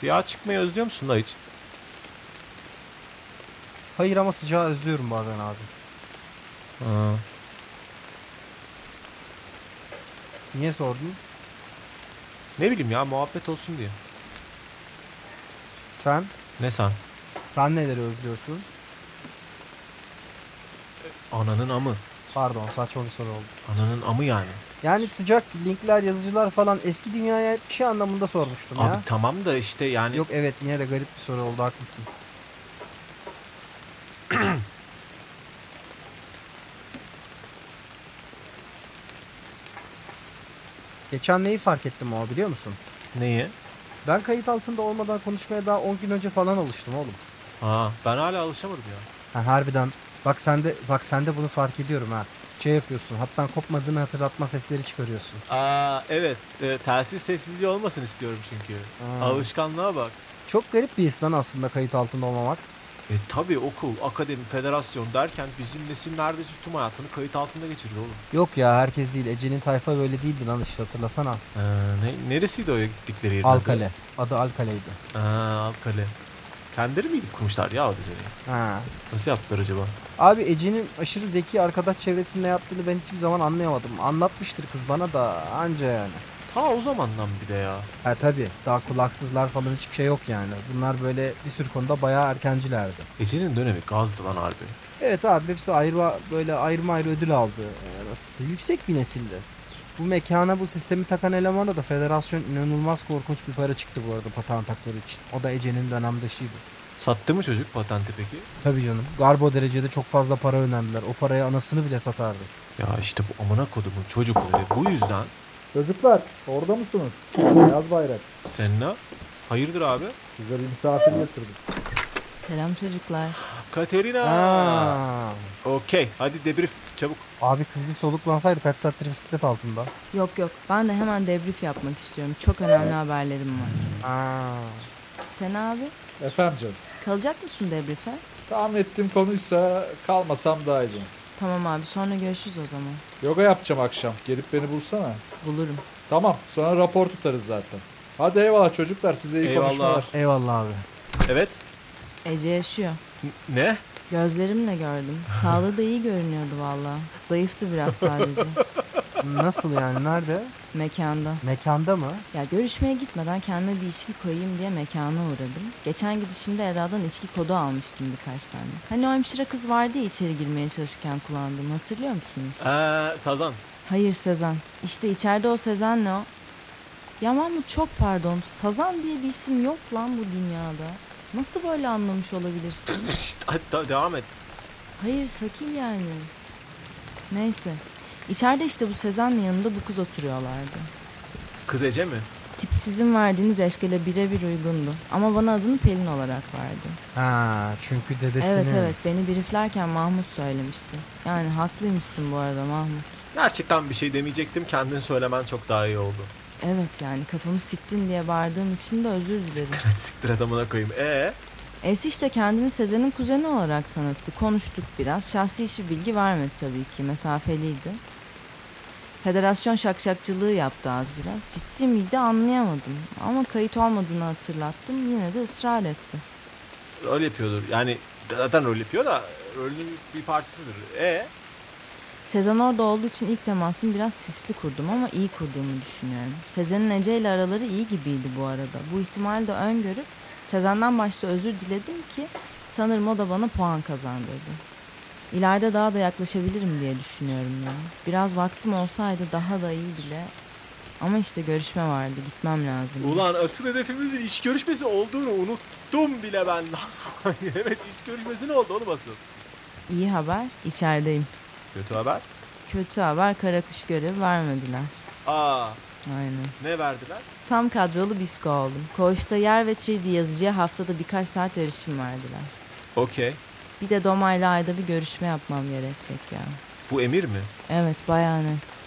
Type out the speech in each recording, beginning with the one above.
Siyah çıkmayı özlüyor musun da hiç? Hayır ama sıcağı özlüyorum bazen abi. Ha. Niye sordun? Ne bileyim ya muhabbet olsun diye. Sen? Ne sen? Sen neleri özlüyorsun? Ananın amı. Pardon saçma bir soru oldu. Ananın amı yani. Yani sıcak linkler, yazıcılar falan eski dünyaya bir şey anlamında sormuştum Abi ya. tamam da işte yani Yok evet yine de garip bir soru oldu haklısın. Geçen neyi fark ettim o biliyor musun? neyi? Ben kayıt altında olmadan konuşmaya daha 10 gün önce falan alıştım oğlum. Ha ben hala alışamadım ya. Ha, harbiden bak sen de bak sen de bunu fark ediyorum ha. Şey yapıyorsun hattan kopmadığını hatırlatma sesleri çıkarıyorsun. Aa evet. E, telsiz sessizliği olmasın istiyorum çünkü. Ha. Alışkanlığa bak. Çok garip bir his lan aslında kayıt altında olmamak. E tabi okul, akademi, federasyon derken bizim nesil neredeyse tüm hayatını kayıt altında geçirdi oğlum. Yok ya herkes değil. Ece'nin tayfa böyle değildi lan işte hatırlasana. Ee, ne, neresiydi o gittikleri yerin Alkale. Adı Alkale'ydi. adı? Ha, Alkale. Kendileri miydi kurmuşlar ya o düzeni? Ha. Nasıl yaptılar acaba? Abi Ece'nin aşırı zeki arkadaş çevresinde yaptığını ben hiçbir zaman anlayamadım. Anlatmıştır kız bana da anca yani. Ta o zamandan bir de ya. Ha tabi daha kulaksızlar falan hiçbir şey yok yani. Bunlar böyle bir sürü konuda bayağı erkencilerdi. Ece'nin dönemi gazdı lan harbi. Evet abi hepsi ayrı böyle ayrı ayrı ödül aldı. Ee, Nasılsa yüksek bir nesildi. Bu mekana bu sistemi takan elemana da federasyon inanılmaz korkunç bir para çıktı bu arada patent hakları için. O da Ece'nin dönemdaşıydı. Sattı mı çocuk patenti peki? Tabii canım. Garbo derecede çok fazla para önemliler. O paraya anasını bile satardı. Ya işte bu amına kodumun çocukları bu yüzden Çocuklar orada mısınız? Beyaz bayrak. Senna hayırdır abi? Size bir misafir getirdim. Selam çocuklar. Katerina. Aa. Okey hadi debrief çabuk. Abi kız bir soluklansaydı kaç saattir bisiklet altında. Yok yok ben de hemen debrief yapmak istiyorum. Çok önemli haberlerim var. Aa. Sen abi Efendim canım. kalacak mısın debrief'e? Tahmin ettiğim konuysa kalmasam daha iyi canım. Tamam abi sonra görüşürüz o zaman. Yoga yapacağım akşam. Gelip beni bulsana. Bulurum. Tamam sonra rapor tutarız zaten. Hadi eyvallah çocuklar size iyi Eyvallah. konuşmalar. Eyvallah abi. Evet. Ece yaşıyor. N- ne? Gözlerimle gördüm. Sağlığı da iyi görünüyordu valla. Zayıftı biraz sadece. Nasıl yani nerede? Mekanda. Mekanda mı? Ya görüşmeye gitmeden kendime bir içki koyayım diye mekana uğradım. Geçen gidişimde Eda'dan içki kodu almıştım birkaç tane. Hani o hemşire kız vardı ya içeri girmeye çalışırken kullandığım hatırlıyor musunuz? Ee, Sazan. Hayır Sezen. İşte içeride o Sezen'le o. Ya Mahmut çok pardon. Sazan diye bir isim yok lan bu dünyada. Nasıl böyle anlamış olabilirsin? Da- devam et. Hayır sakil yani. Neyse. İçeride işte bu Sezen'le yanında bu kız oturuyorlardı. Kız Ece mi? Tipi sizin verdiğiniz eşkale birebir uygundu. Ama bana adını Pelin olarak verdi. Ha çünkü dedesini. Evet evet beni brieflerken Mahmut söylemişti. Yani haklıymışsın bu arada Mahmut. Gerçekten bir şey demeyecektim. Kendin söylemen çok daha iyi oldu. Evet yani kafamı siktin diye bağırdığım için de özür dilerim. Siktir et siktir adamına koyayım. Ee? Es işte kendini Sezen'in kuzeni olarak tanıttı. Konuştuk biraz. Şahsi hiçbir bilgi vermedi tabii ki. Mesafeliydi. Federasyon şakşakçılığı yaptı az biraz. Ciddi miydi anlayamadım. Ama kayıt olmadığını hatırlattım. Yine de ısrar etti. Rol yapıyordur. Yani zaten rol yapıyor da rolün bir parçasıdır. Ee? Sezen orada olduğu için ilk temasımı biraz sisli kurdum ama iyi kurduğumu düşünüyorum. Sezen'in Ece ile araları iyi gibiydi bu arada. Bu ihtimali de öngörüp Sezen'den başta özür diledim ki sanırım o da bana puan kazandırdı. İleride daha da yaklaşabilirim diye düşünüyorum ya. Biraz vaktim olsaydı daha da iyi bile. Ama işte görüşme vardı gitmem lazım. Ulan asıl hedefimizin iş görüşmesi olduğunu unuttum bile ben. evet iş görüşmesi ne oldu oğlum asıl? İyi haber içerideyim. Kötü haber. Kötü haber karakuş görevi vermediler. Aa Aynen. ne verdiler? Tam kadrolu bisko oldum. Koğuşta yer ve 3D yazıcıya haftada birkaç saat erişim verdiler. Okey. Bir de Doma'yla ayda bir görüşme yapmam gerekecek ya. Bu emir mi? Evet bayağı net.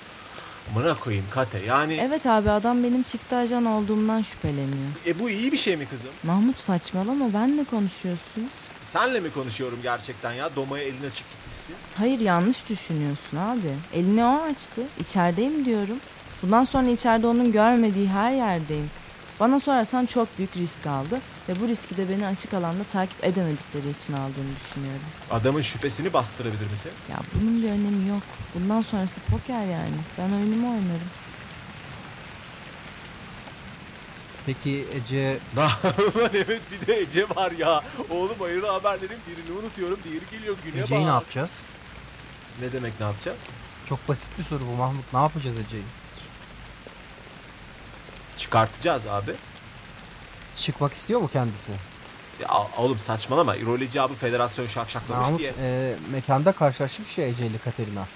Amına koyayım Kate. Yani Evet abi adam benim çift ajan olduğumdan şüpheleniyor. e, bu iyi bir şey mi kızım? Mahmut saçmalama benle konuşuyorsun. S- Senle mi konuşuyorum gerçekten ya? Domaya elin açık gitmişsin. Hayır yanlış düşünüyorsun abi. Elini o açtı. İçerideyim diyorum. Bundan sonra içeride onun görmediği her yerdeyim. Bana sorarsan çok büyük risk aldı ve bu riski de beni açık alanda takip edemedikleri için aldığını düşünüyorum. Adamın şüphesini bastırabilir misin? Ya bunun bir önemi yok. Bundan sonrası poker yani. Ben oyunumu oynarım. Peki Ece Daha Ulan evet bir de Ece var ya. Oğlum hayırlı haberlerin birini unutuyorum. Diğeri geliyor güne Ece'yi ne bak. yapacağız? Ne demek ne yapacağız? Çok basit bir soru bu Mahmut. Ne yapacağız Ece'yi? Çıkartacağız abi. Çıkmak istiyor mu kendisi? Ya oğlum saçmalama. İroleci abi federasyon şakşaklamış Mahmut diye. e, mekanda karşılaşmış ya Ece ile Katerina.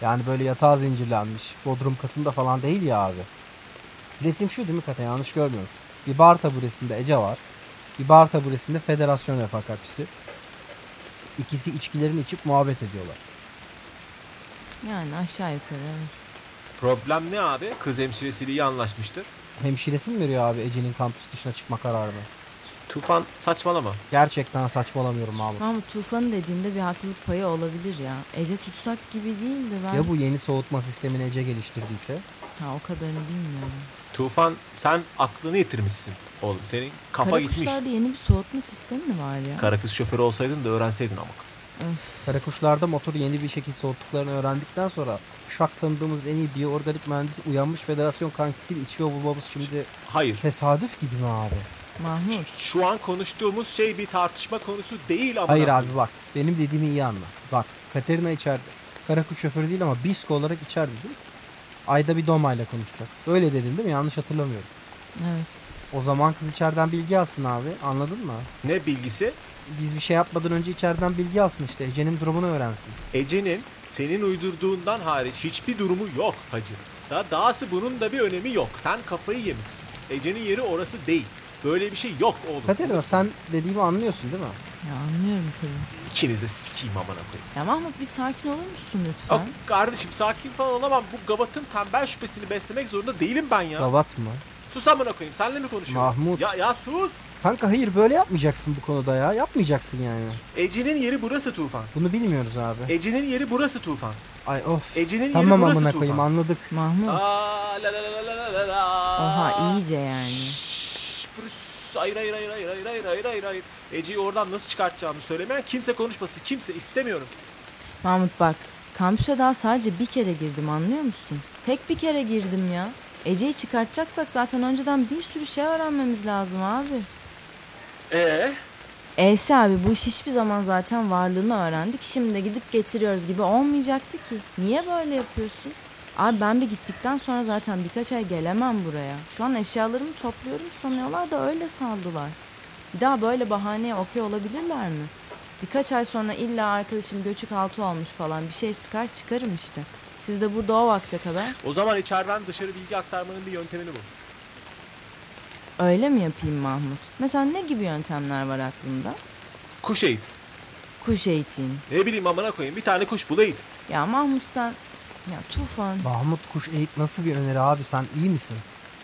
Yani böyle yatağa zincirlenmiş. Bodrum katında falan değil ya abi. Resim şu değil mi Kate? Yanlış görmüyorum. Bir bar taburesinde Ece var. Bir bar taburesinde federasyon refakatçisi. İkisi içkilerini içip muhabbet ediyorlar. Yani aşağı yukarı evet. Problem ne abi? Kız hemşiresiyle iyi anlaşmıştır. Hemşiresi mi veriyor abi Ece'nin kampüs dışına çıkma kararını? Tufan saçmalama. Gerçekten saçmalamıyorum Mahmut. Mahmut Tufan'ın dediğinde bir haklılık payı olabilir ya. Ece tutsak gibi değildi ben. Ya bu yeni soğutma sistemini Ece geliştirdiyse? Ha o kadarını bilmiyorum. Tufan sen aklını yitirmişsin oğlum. Senin kafa gitmiş. kuşlarda yeni bir soğutma sistemi mi var ya? Kara kız şoförü olsaydın da öğrenseydin ama. Öf. Karakuşlarda motoru yeni bir şekilde soğuttuklarını öğrendikten sonra şak tanıdığımız en iyi biyoorganik mühendis uyanmış federasyon kankisiyle içiyor bulmamız şimdi Hayır. tesadüf gibi mi abi? Mahmut. Şu- Şu an konuştuğumuz şey bir tartışma konusu değil ama. Hayır abi bak benim dediğimi iyi anla. Bak Katerina içeride. Karakuş şoförü değil ama Bisko olarak içeride değil mi? Ayda bir domayla konuşacak. Öyle dedin değil mi? Yanlış hatırlamıyorum. Evet. O zaman kız içeriden bilgi alsın abi. Anladın mı? Ne bilgisi? Biz bir şey yapmadan önce içeriden bilgi alsın işte. Ece'nin durumunu öğrensin. Ece'nin senin uydurduğundan hariç hiçbir durumu yok hacı. Daha dahası bunun da bir önemi yok. Sen kafayı yemişsin. Ece'nin yeri orası değil. Böyle bir şey yok oğlum. Katerina sen dediğimi anlıyorsun değil mi? Ya anlıyorum tabii. İkiniz de sikeyim amına koyayım. Ya Mahmut bir sakin olur musun lütfen? Yok kardeşim sakin falan olamam. Bu gavatın tembel şüphesini beslemek zorunda değilim ben ya. Gavat mı? Sus amına koyayım. Senle mi konuşuyorum? Mahmut. Ya ya sus. Kanka hayır böyle yapmayacaksın bu konuda ya. Yapmayacaksın yani. Ece'nin yeri burası Tufan. Bunu bilmiyoruz abi. Ece'nin yeri burası Tufan. Ay of. Ece'nin Tamam yeri burası amına Tufan. koyayım anladık. Mahmut. Aa, la la la la la la la. Oha iyice yani. Şşş, Bruce. Hayır hayır hayır hayır hayır hayır hayır hayır hayır. Ece'yi oradan nasıl çıkartacağımı söylemeyen kimse konuşmasın. Kimse istemiyorum. Mahmut bak. Kampüse daha sadece bir kere girdim anlıyor musun? Tek bir kere girdim ya. Ece'yi çıkartacaksak zaten önceden bir sürü şey öğrenmemiz lazım abi. Ee? Eysi abi bu iş hiçbir zaman zaten varlığını öğrendik. Şimdi de gidip getiriyoruz gibi olmayacaktı ki. Niye böyle yapıyorsun? Abi ben bir gittikten sonra zaten birkaç ay gelemem buraya. Şu an eşyalarımı topluyorum sanıyorlar da öyle saldılar. Bir daha böyle bahaneye okey olabilirler mi? Birkaç ay sonra illa arkadaşım göçük altı olmuş falan bir şey sıkar çıkarım işte. Siz de burada o vakte kadar O zaman içeriden dışarı bilgi aktarmanın bir yöntemini bul. öyle mi yapayım Mahmut? Mesela ne gibi yöntemler var aklında? Kuş eğit. Kuş eğiteyim. Ne bileyim amına koyayım. Bir tane kuş bul eğit. Ya Mahmut sen... Ya Tufan... Mahmut Kuş Eğit nasıl bir öneri abi sen iyi misin?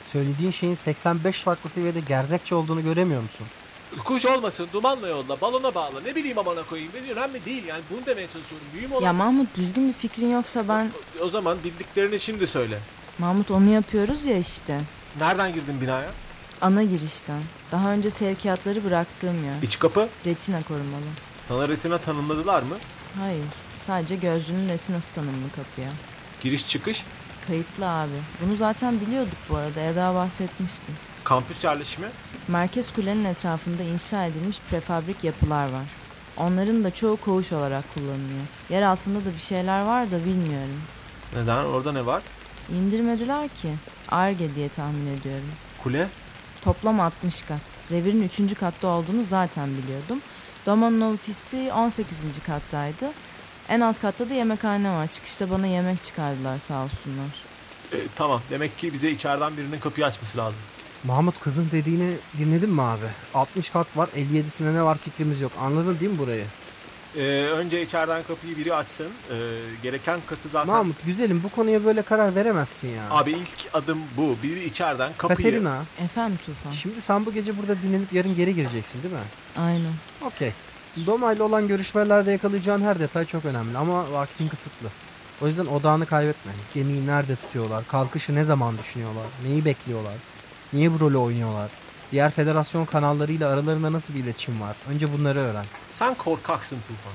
Söylediğin şeyin 85 farklı seviyede gerzekçe olduğunu göremiyor musun? Kuş olmasın, dumanla yolla, balona bağla. Ne bileyim amına koyayım. Ne önemli değil yani. Bunu demeye çalışıyorum. Mühim olan... Ya Mahmut düzgün bir fikrin yoksa ben... O zaman bildiklerini şimdi söyle. Mahmut onu yapıyoruz ya işte. Nereden girdin binaya? Ana girişten. Daha önce sevkiyatları bıraktığım yer. İç kapı. Retina korumalı. Sana retina tanımladılar mı? Hayır. Sadece gözcünün retinası tanımlı kapıya. Giriş çıkış. Kayıtlı abi. Bunu zaten biliyorduk bu arada. Eda bahsetmişti. Kampüs yerleşimi. Merkez kulenin etrafında inşa edilmiş prefabrik yapılar var. Onların da çoğu koğuş olarak kullanılıyor. Yer altında da bir şeyler var da bilmiyorum. Neden? Orada ne var? İndirmediler ki. Arge diye tahmin ediyorum. Kule. Toplam 60 kat. Revirin 3. katta olduğunu zaten biliyordum. Doman'ın ofisi 18. kattaydı. En alt katta da yemekhane var. Çıkışta bana yemek çıkardılar sağ olsunlar. E, tamam. Demek ki bize içeriden birinin kapıyı açması lazım. Mahmut kızın dediğini dinledin mi abi? 60 kat var 57'sinde ne var fikrimiz yok. Anladın değil mi burayı? E, önce içeriden kapıyı biri açsın. E, gereken katı zaten... Mahmut güzelim bu konuya böyle karar veremezsin ya. Abi ilk adım bu. Biri içeriden kapıyı... Katerina Efendim Tufan? şimdi sen bu gece burada dinlenip yarın geri gireceksin değil mi? Aynen. Okey. Doma ile olan görüşmelerde yakalayacağın her detay çok önemli ama vaktin kısıtlı. O yüzden odağını kaybetme. Gemiyi nerede tutuyorlar, kalkışı ne zaman düşünüyorlar, neyi bekliyorlar. Niye bu rolü oynuyorlar? Diğer federasyon kanallarıyla aralarında nasıl bir iletişim var? Önce bunları öğren. Sen korkaksın Tufan.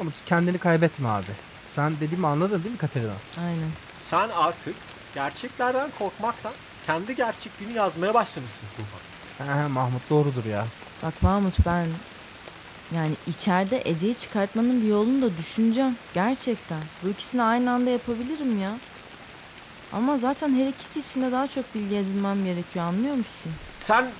Ama kendini kaybetme abi. Sen dediğimi anladın değil mi Katerina? Aynen. Sen artık gerçeklerden korkmaktan kendi gerçekliğini yazmaya başlamışsın Tufan. He he Mahmut doğrudur ya. Bak Mahmut ben yani içeride Ece'yi çıkartmanın bir yolunu da düşüneceğim. Gerçekten. Bu ikisini aynı anda yapabilirim ya. Ama zaten her ikisi için de daha çok bilgi edinmem gerekiyor anlıyor musun? Sen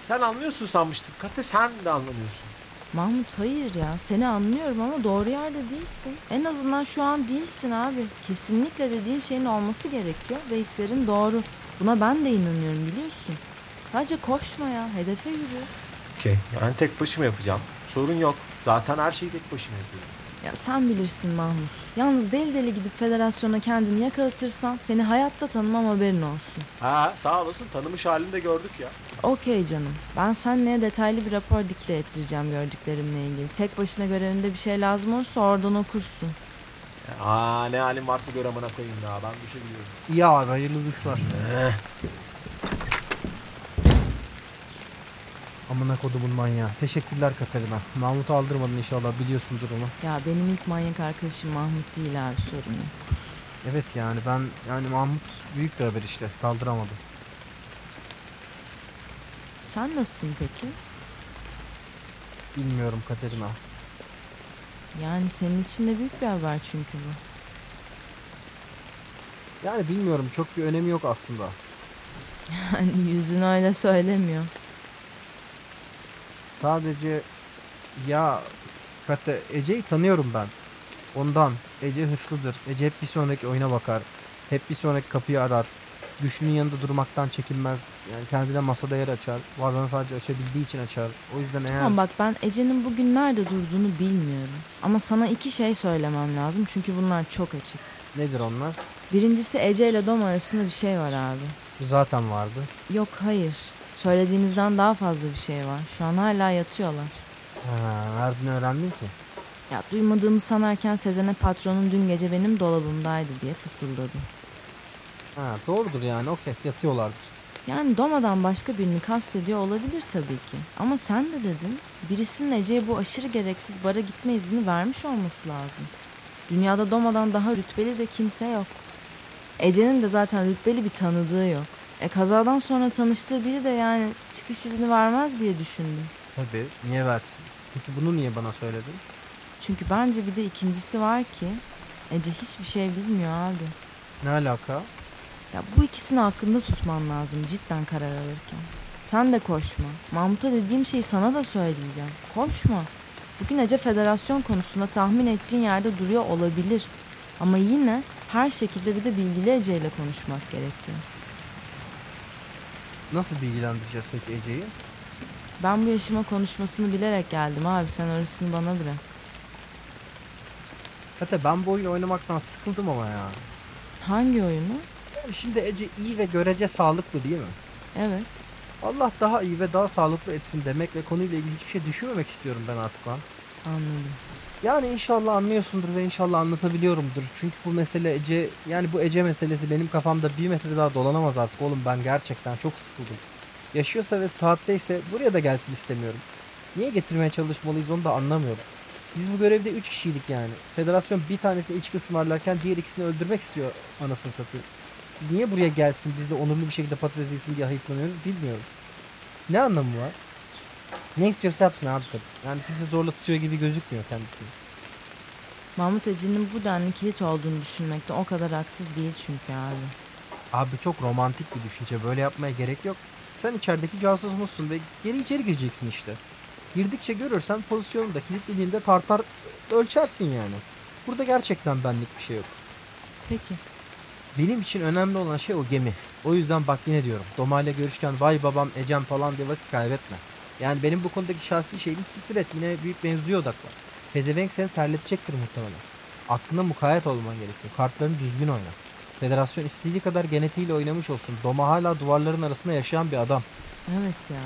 sen anlıyorsun sanmıştım. Kate sen de anlamıyorsun. Mahmut hayır ya seni anlıyorum ama doğru yerde değilsin. En azından şu an değilsin abi. Kesinlikle dediğin şeyin olması gerekiyor ve hislerin doğru. Buna ben de inanıyorum biliyorsun. Sadece koşma ya hedefe yürü. Okey. Ben tek başıma yapacağım. Sorun yok. Zaten her şeyi tek başıma yapıyorum. Ya sen bilirsin Mahmut. Yalnız deli deli gidip federasyona kendini yakalatırsan seni hayatta tanımam haberin olsun. Ha sağ olasın tanımış halinde gördük ya. Okey canım. Ben seninle detaylı bir rapor dikte ettireceğim gördüklerimle ilgili. Tek başına görevinde bir şey lazım olursa oradan okursun. Aa ne halin varsa gör amına koyayım ya. Ben düşebiliyorum. İyi abi hayırlı duşlar. Amına kodumun manyağı. Teşekkürler Katerina. Mahmut'u aldırmadın inşallah biliyorsun durumu. Ya benim ilk manyak arkadaşım Mahmut değil abi sorun yok. Evet yani ben yani Mahmut büyük bir haber işte kaldıramadım. Sen nasılsın peki? Bilmiyorum Katerina. Yani senin için de büyük bir haber çünkü bu. Yani bilmiyorum çok bir önemi yok aslında. Hani yüzün öyle söylemiyor. Sadece ya Kate Ece'yi tanıyorum ben. Ondan Ece hırslıdır. Ece hep bir sonraki oyuna bakar. Hep bir sonraki kapıyı arar. Güçlünün yanında durmaktan çekinmez. Yani kendine masada yer açar. Bazen sadece açabildiği için açar. O yüzden eğer... Tamam bak ben Ece'nin bugün nerede durduğunu bilmiyorum. Ama sana iki şey söylemem lazım çünkü bunlar çok açık. Nedir onlar? Birincisi Ece ile Dom arasında bir şey var abi. Zaten vardı. Yok hayır. Söylediğinizden daha fazla bir şey var. Şu an hala yatıyorlar. Ha, nereden öğrendin ki? Ya duymadığımı sanarken Sezen'e patronun dün gece benim dolabımdaydı diye fısıldadı. Ha, doğrudur yani okey yatıyorlardır. Yani Doma'dan başka birini kastediyor olabilir tabii ki. Ama sen de dedin birisinin Ece'ye bu aşırı gereksiz bara gitme izni vermiş olması lazım. Dünyada Doma'dan daha rütbeli de kimse yok. Ece'nin de zaten rütbeli bir tanıdığı yok. E kazadan sonra tanıştığı biri de yani çıkış izni vermez diye düşündüm. Tabii niye versin? Peki bunu niye bana söyledin? Çünkü bence bir de ikincisi var ki Ece hiçbir şey bilmiyor abi. Ne alaka? Ya bu ikisini aklında tutman lazım cidden karar alırken. Sen de koşma. Mahmut'a dediğim şeyi sana da söyleyeceğim. Koşma. Bugün Ece federasyon konusunda tahmin ettiğin yerde duruyor olabilir. Ama yine her şekilde bir de bilgili Ece ile konuşmak gerekiyor. Nasıl bilgilendireceğiz peki Ece'yi? Ben bu yaşıma konuşmasını bilerek geldim abi sen orasını bana bırak. Hatta ben bu oyunu oynamaktan sıkıldım ama ya. Hangi oyunu? Yani şimdi Ece iyi ve görece sağlıklı değil mi? Evet. Allah daha iyi ve daha sağlıklı etsin demek ve konuyla ilgili hiçbir şey düşünmemek istiyorum ben artık lan. Anladım. Yani inşallah anlıyorsundur ve inşallah anlatabiliyorumdur. Çünkü bu mesele Ece, yani bu Ece meselesi benim kafamda bir metre daha dolanamaz artık oğlum. Ben gerçekten çok sıkıldım. Yaşıyorsa ve saatteyse buraya da gelsin istemiyorum. Niye getirmeye çalışmalıyız onu da anlamıyorum. Biz bu görevde 3 kişiydik yani. Federasyon bir tanesini içki ısmarlarken diğer ikisini öldürmek istiyor anasını satayım. Biz niye buraya gelsin biz de onurlu bir şekilde patates yesin diye hayıflanıyoruz bilmiyorum. Ne anlamı var? Ne istiyorsa yapsın abi. Yani kimse zorla tutuyor gibi gözükmüyor kendisini. Mahmut Ece'nin bu denli kilit olduğunu düşünmekte o kadar haksız değil çünkü abi. Abi çok romantik bir düşünce. Böyle yapmaya gerek yok. Sen içerideki casusmuşsun ve geri içeri gireceksin işte. Girdikçe görürsen pozisyonunu da kilitliliğinde tartar ölçersin yani. Burada gerçekten benlik bir şey yok. Peki. Benim için önemli olan şey o gemi. O yüzden bak yine diyorum. Doma ile görüşken vay babam Ecem falan diye vakit kaybetme. Yani benim bu konudaki şahsi şeyimi siktir et. Yine büyük mevzuya odaklan. Pezevenk seni terletecektir muhtemelen. Aklına mukayyet olman gerekiyor. Kartlarını düzgün oyna. Federasyon istediği kadar genetiğiyle oynamış olsun. Doma hala duvarların arasında yaşayan bir adam. Evet ya.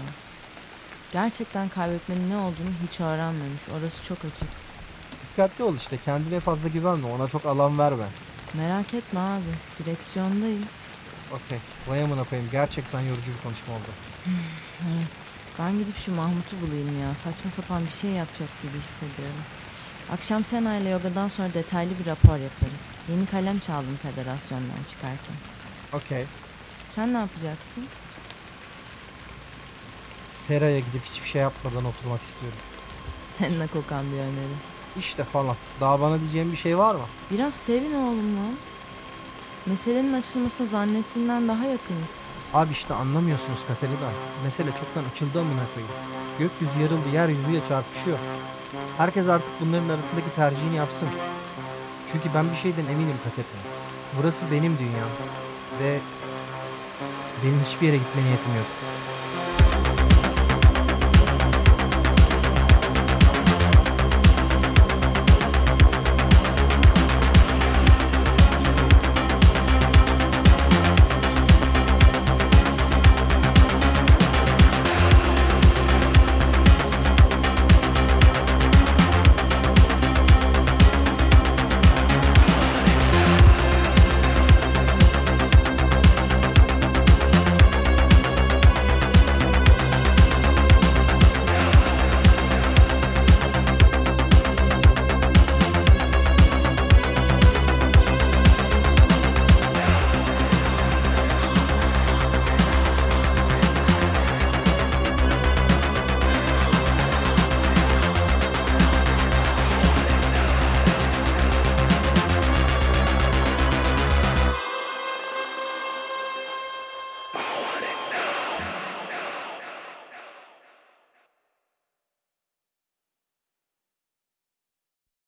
Gerçekten kaybetmenin ne olduğunu hiç öğrenmemiş. Orası çok açık. Dikkatli ol işte. Kendine fazla güvenme. Ona çok alan verme. Merak etme abi. Direksiyondayım. Okey. Vay amına koyayım. Gerçekten yorucu bir konuşma oldu. Evet. Ben gidip şu Mahmut'u bulayım ya. Saçma sapan bir şey yapacak gibi hissediyorum. Akşam Sena ile yogadan sonra detaylı bir rapor yaparız. Yeni kalem çaldım federasyondan çıkarken. Okey. Sen ne yapacaksın? Seraya gidip hiçbir şey yapmadan oturmak istiyorum. Seninle kokan bir öneri. İşte falan. Daha bana diyeceğim bir şey var mı? Biraz sevin oğlum lan. Meselenin açılmasına zannettiğinden daha yakınız. Abi işte anlamıyorsunuz Katerina. Mesele çoktan açıldı amına koyayım. Gökyüzü yarıldı, yeryüzüyle çarpışıyor. Herkes artık bunların arasındaki tercihini yapsın. Çünkü ben bir şeyden eminim Katerina. Burası benim dünyam. Ve benim hiçbir yere gitme niyetim yok.